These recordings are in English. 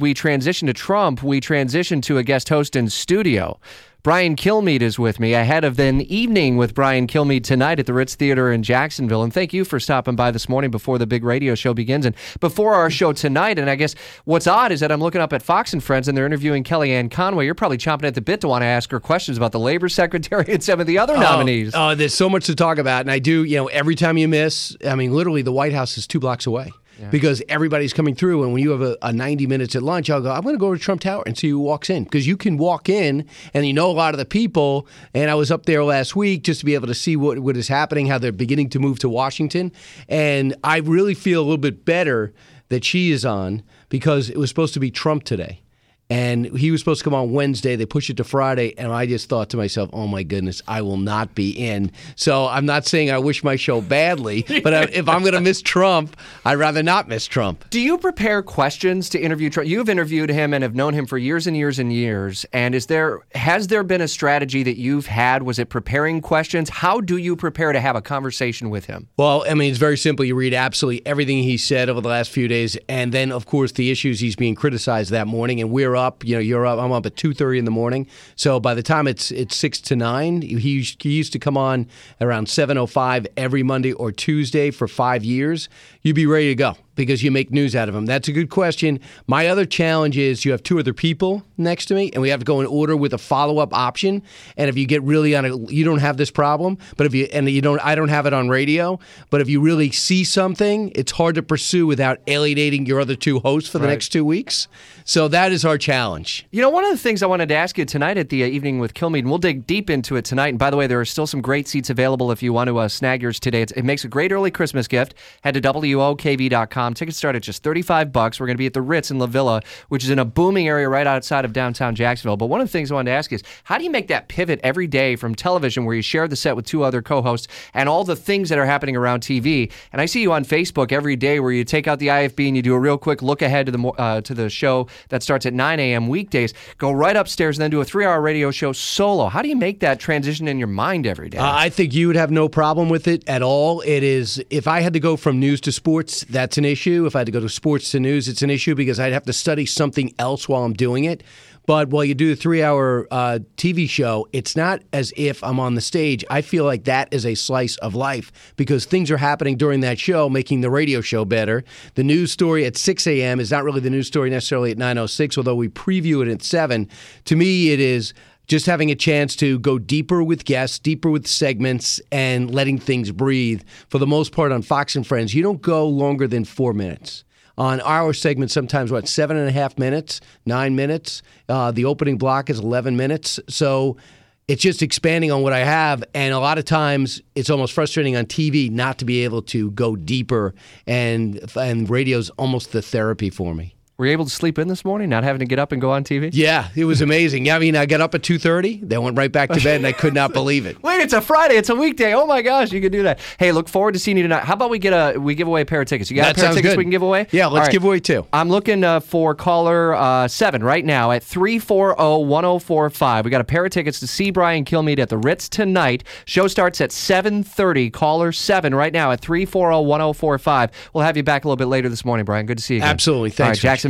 we transition to Trump, we transition to a guest host in studio. Brian Kilmeade is with me ahead of an evening with Brian Kilmeade tonight at the Ritz Theater in Jacksonville. And thank you for stopping by this morning before the big radio show begins and before our show tonight. And I guess what's odd is that I'm looking up at Fox and Friends and they're interviewing Kellyanne Conway. You're probably chomping at the bit to want to ask her questions about the labor secretary and some of the other oh, nominees. Oh, there's so much to talk about. And I do, you know, every time you miss, I mean, literally the White House is two blocks away because everybody's coming through. And when you have a, a 90 minutes at lunch, I'll go, I'm going to go to Trump Tower and see who walks in because you can walk in and you know a lot of the people. And I was up there last week just to be able to see what, what is happening, how they're beginning to move to Washington. And I really feel a little bit better that she is on because it was supposed to be Trump today and he was supposed to come on Wednesday. They pushed it to Friday, and I just thought to myself, "Oh my goodness, I will not be in." So I'm not saying I wish my show badly, but if I'm going to miss Trump, I'd rather not miss Trump. Do you prepare questions to interview Trump? You've interviewed him and have known him for years and years and years. And is there has there been a strategy that you've had? Was it preparing questions? How do you prepare to have a conversation with him? Well, I mean, it's very simple. You read absolutely everything he said over the last few days, and then of course the issues he's being criticized that morning, and we're up. You know, you're up. I'm up at two thirty in the morning. So by the time it's it's six to nine, he, he used to come on around seven o five every Monday or Tuesday for five years. You'd be ready to go because you make news out of them? That's a good question. My other challenge is you have two other people next to me, and we have to go in order with a follow up option. And if you get really on a, you don't have this problem, but if you and you don't, I don't have it on radio. But if you really see something, it's hard to pursue without alienating your other two hosts for the Right. next two weeks. So that is our challenge. You know, one of the things I wanted to ask you tonight at the uh, evening with Kilmeade, and we'll dig deep into it tonight. And by the way, there are still some great seats available if you want to uh, snag yours today. It's, it makes a great early Christmas gift. Head to WOKV.com. Tickets start at just 35 bucks. We're going to be at the Ritz in La Villa, which is in a booming area right outside of downtown Jacksonville. But one of the things I wanted to ask is how do you make that pivot every day from television where you share the set with two other co-hosts and all the things that are happening around TV? And I see you on Facebook every day where you take out the IFB and you do a real quick look ahead to the uh, to the show that starts at 9 a.m. weekdays. Go right upstairs and then do a three-hour radio show solo. How do you make that transition in your mind every day? Uh, I think you would have no problem with it at all. It is if I had to go from news to sports, that's an. If I had to go to sports to news, it's an issue because I'd have to study something else while I'm doing it. But while you do the three hour uh, TV show, it's not as if I'm on the stage. I feel like that is a slice of life because things are happening during that show, making the radio show better. The news story at 6 a.m. is not really the news story necessarily at 9.06, although we preview it at 7. To me, it is just having a chance to go deeper with guests, deeper with segments, and letting things breathe. For the most part, on Fox and Friends, you don't go longer than four minutes. On our segment, sometimes what seven and a half minutes, nine minutes. Uh, the opening block is eleven minutes, so it's just expanding on what I have. And a lot of times, it's almost frustrating on TV not to be able to go deeper. And and radio's almost the therapy for me. Were you able to sleep in this morning, not having to get up and go on TV? Yeah, it was amazing. Yeah, I mean, I got up at two thirty, then went right back to bed, and I could not believe it. Wait, it's a Friday. It's a weekday. Oh my gosh, you can do that. Hey, look forward to seeing you tonight. How about we get a we give away a pair of tickets? You got That a pair of tickets good. we can give away? Yeah, let's All give away two. I'm looking uh, for caller uh, seven right now at 340-1045. We got a pair of tickets to see Brian Kilmeade at the Ritz tonight. Show starts at 7:30. Caller seven right now at 340-1045. We'll have you back a little bit later this morning, Brian. Good to see you. Again. Absolutely. All right, Thanks, Rich.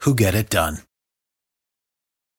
who get it done.